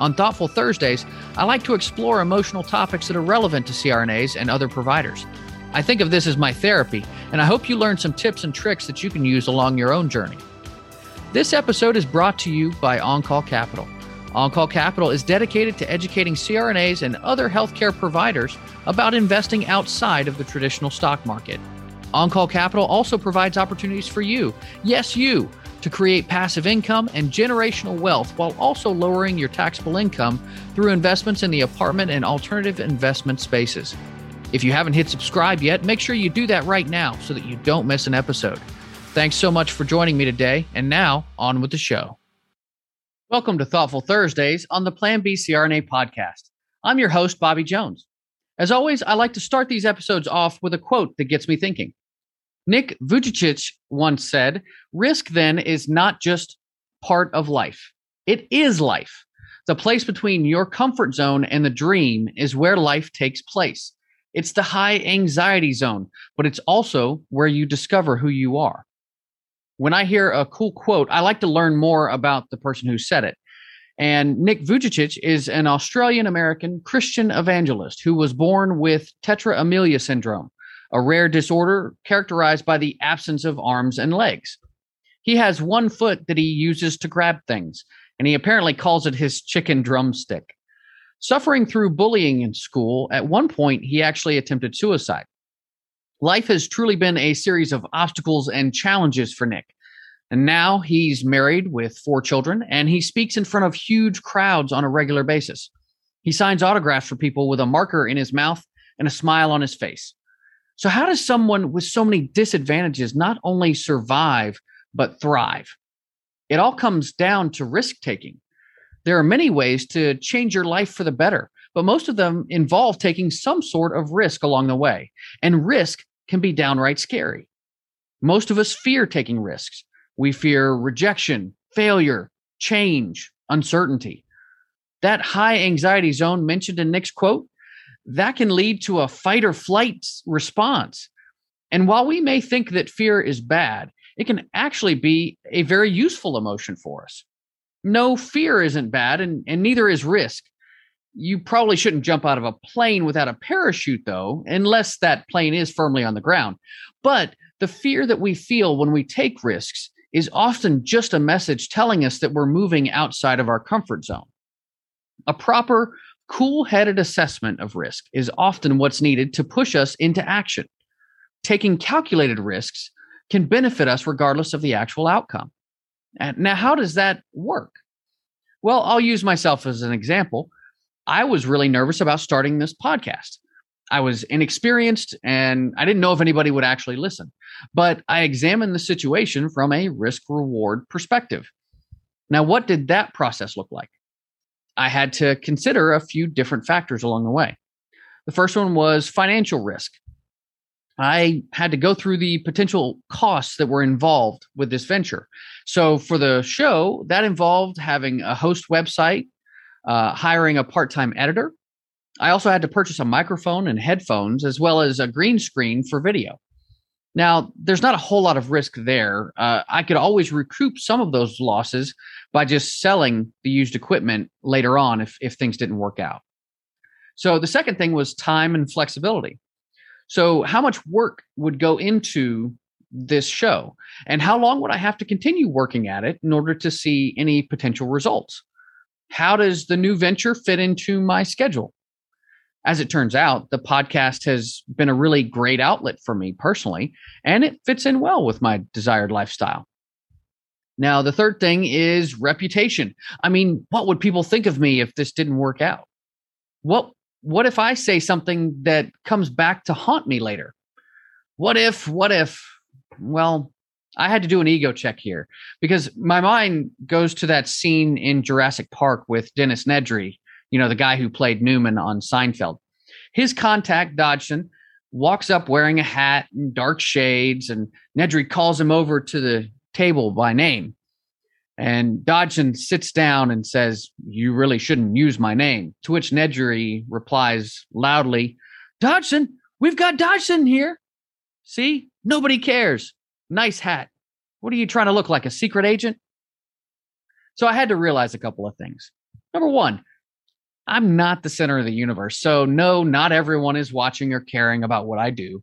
On Thoughtful Thursdays, I like to explore emotional topics that are relevant to CRNAs and other providers. I think of this as my therapy, and I hope you learn some tips and tricks that you can use along your own journey. This episode is brought to you by OnCall Capital. OnCall Capital is dedicated to educating CRNAs and other healthcare providers about investing outside of the traditional stock market. OnCall Capital also provides opportunities for you, yes, you, to create passive income and generational wealth while also lowering your taxable income through investments in the apartment and alternative investment spaces. If you haven't hit subscribe yet, make sure you do that right now so that you don't miss an episode. Thanks so much for joining me today. And now, on with the show. Welcome to Thoughtful Thursdays on the Plan B CRNA podcast. I'm your host, Bobby Jones. As always, I like to start these episodes off with a quote that gets me thinking. Nick Vujicic once said, Risk then is not just part of life, it is life. The place between your comfort zone and the dream is where life takes place. It's the high anxiety zone, but it's also where you discover who you are. When I hear a cool quote, I like to learn more about the person who said it. And Nick Vujicic is an Australian American Christian evangelist who was born with tetra amelia syndrome, a rare disorder characterized by the absence of arms and legs. He has one foot that he uses to grab things, and he apparently calls it his chicken drumstick. Suffering through bullying in school, at one point he actually attempted suicide. Life has truly been a series of obstacles and challenges for Nick. And now he's married with four children, and he speaks in front of huge crowds on a regular basis. He signs autographs for people with a marker in his mouth and a smile on his face. So, how does someone with so many disadvantages not only survive, but thrive? It all comes down to risk taking. There are many ways to change your life for the better, but most of them involve taking some sort of risk along the way. And risk can be downright scary. Most of us fear taking risks. We fear rejection, failure, change, uncertainty. That high anxiety zone mentioned in Nick's quote that can lead to a fight or flight response. And while we may think that fear is bad, it can actually be a very useful emotion for us. No, fear isn't bad, and, and neither is risk. You probably shouldn't jump out of a plane without a parachute, though, unless that plane is firmly on the ground. But the fear that we feel when we take risks is often just a message telling us that we're moving outside of our comfort zone. A proper Cool headed assessment of risk is often what's needed to push us into action. Taking calculated risks can benefit us regardless of the actual outcome. And now, how does that work? Well, I'll use myself as an example. I was really nervous about starting this podcast. I was inexperienced and I didn't know if anybody would actually listen. But I examined the situation from a risk reward perspective. Now, what did that process look like? I had to consider a few different factors along the way. The first one was financial risk. I had to go through the potential costs that were involved with this venture. So, for the show, that involved having a host website, uh, hiring a part time editor. I also had to purchase a microphone and headphones, as well as a green screen for video. Now, there's not a whole lot of risk there. Uh, I could always recoup some of those losses by just selling the used equipment later on if, if things didn't work out. So the second thing was time and flexibility. So, how much work would go into this show? And how long would I have to continue working at it in order to see any potential results? How does the new venture fit into my schedule? As it turns out, the podcast has been a really great outlet for me personally, and it fits in well with my desired lifestyle. Now, the third thing is reputation. I mean, what would people think of me if this didn't work out? What what if I say something that comes back to haunt me later? What if what if well, I had to do an ego check here because my mind goes to that scene in Jurassic Park with Dennis Nedry you know, the guy who played Newman on Seinfeld. His contact, Dodgson, walks up wearing a hat and dark shades, and Nedry calls him over to the table by name. And Dodgson sits down and says, You really shouldn't use my name. To which Nedry replies loudly, Dodgson, we've got Dodgson here. See, nobody cares. Nice hat. What are you trying to look like, a secret agent? So I had to realize a couple of things. Number one, I'm not the center of the universe. So, no, not everyone is watching or caring about what I do.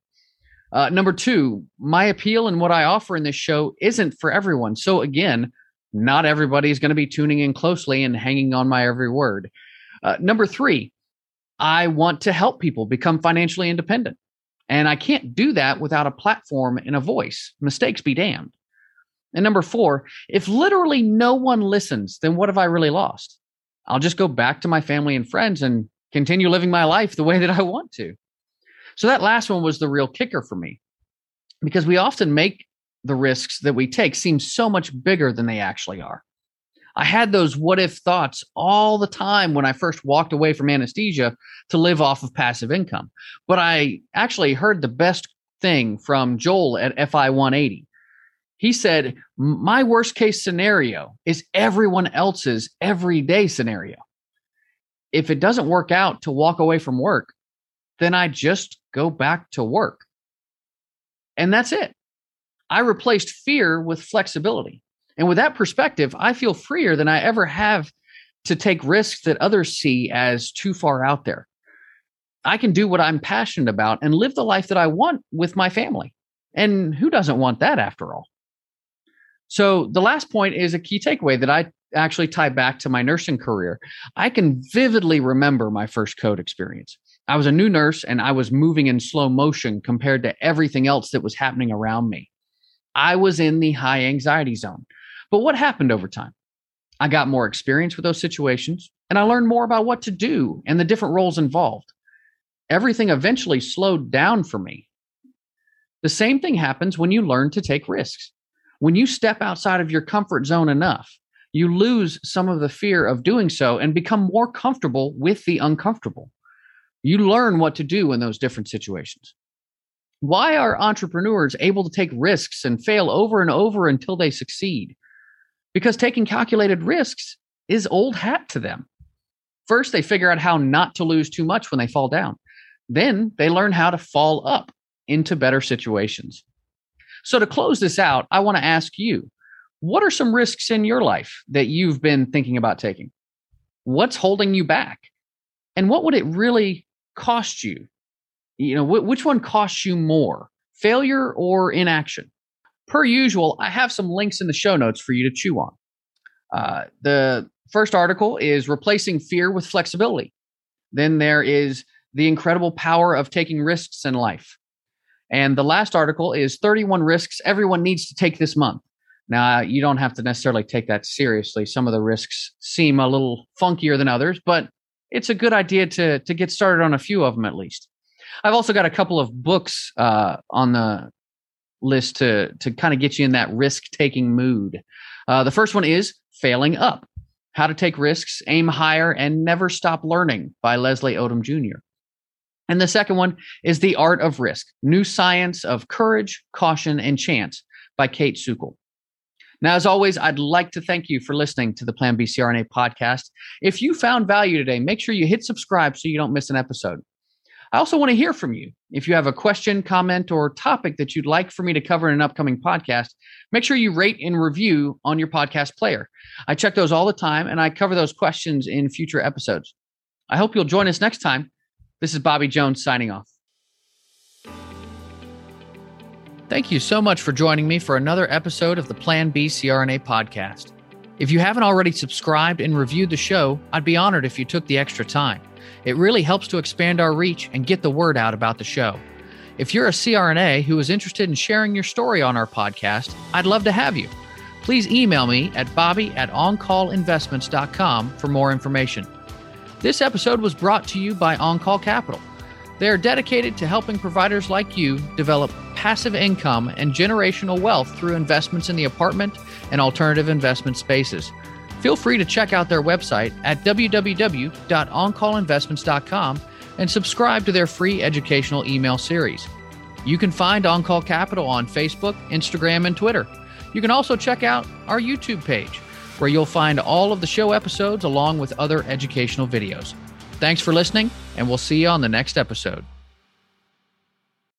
Uh, number two, my appeal and what I offer in this show isn't for everyone. So, again, not everybody's going to be tuning in closely and hanging on my every word. Uh, number three, I want to help people become financially independent. And I can't do that without a platform and a voice. Mistakes be damned. And number four, if literally no one listens, then what have I really lost? I'll just go back to my family and friends and continue living my life the way that I want to. So that last one was the real kicker for me because we often make the risks that we take seem so much bigger than they actually are. I had those what if thoughts all the time when I first walked away from anesthesia to live off of passive income. But I actually heard the best thing from Joel at FI 180. He said, My worst case scenario is everyone else's everyday scenario. If it doesn't work out to walk away from work, then I just go back to work. And that's it. I replaced fear with flexibility. And with that perspective, I feel freer than I ever have to take risks that others see as too far out there. I can do what I'm passionate about and live the life that I want with my family. And who doesn't want that after all? So, the last point is a key takeaway that I actually tie back to my nursing career. I can vividly remember my first code experience. I was a new nurse and I was moving in slow motion compared to everything else that was happening around me. I was in the high anxiety zone. But what happened over time? I got more experience with those situations and I learned more about what to do and the different roles involved. Everything eventually slowed down for me. The same thing happens when you learn to take risks. When you step outside of your comfort zone enough, you lose some of the fear of doing so and become more comfortable with the uncomfortable. You learn what to do in those different situations. Why are entrepreneurs able to take risks and fail over and over until they succeed? Because taking calculated risks is old hat to them. First, they figure out how not to lose too much when they fall down. Then they learn how to fall up into better situations. So, to close this out, I want to ask you what are some risks in your life that you've been thinking about taking? What's holding you back? And what would it really cost you you know, wh- which one costs you more, failure or inaction? Per usual, I have some links in the show notes for you to chew on. Uh, the first article is replacing fear with flexibility. Then there is the incredible power of taking risks in life. And the last article is 31 risks everyone needs to take this month. Now, you don't have to necessarily take that seriously. Some of the risks seem a little funkier than others, but it's a good idea to, to get started on a few of them at least. I've also got a couple of books uh, on the list to to kind of get you in that risk taking mood. Uh, the first one is Failing Up: How to Take Risks, Aim Higher, and Never Stop Learning by Leslie Odom Jr. And the second one is The Art of Risk: New Science of Courage, Caution, and Chance by Kayt Sukel. Now, as always, I'd like to thank you for listening to the Plan B CRNA podcast. If you found value today, make sure you hit subscribe so you don't miss an episode. I also want to hear from you. If you have a question, comment, or topic that you'd like for me to cover in an upcoming podcast, make sure you rate and review on your podcast player. I check those all the time and I cover those questions in future episodes. I hope you'll join us next time. This is Bobby Jones signing off. Thank you so much for joining me for another episode of the Plan B CRNA podcast. If you haven't already subscribed and reviewed the show, I'd be honored if you took the extra time. It really helps to expand our reach and get the word out about the show. If you're a CRNA who is interested in sharing your story on our podcast, I'd love to have you. Please email me at bobby at oncallinvestments.com for more information. This episode was brought to you by OnCall Capital. They are dedicated to helping providers like you develop passive income and generational wealth through investments in the apartment and alternative investment spaces. feel free to check out their website at www.oncallinvestments.com and subscribe to their free educational email series. You can find On Call Capital on Facebook, Instagram, and Twitter. You can also check out our YouTube page, where you'll find all of the show episodes along with other educational videos. Thanks for listening, and we'll see you on the next episode.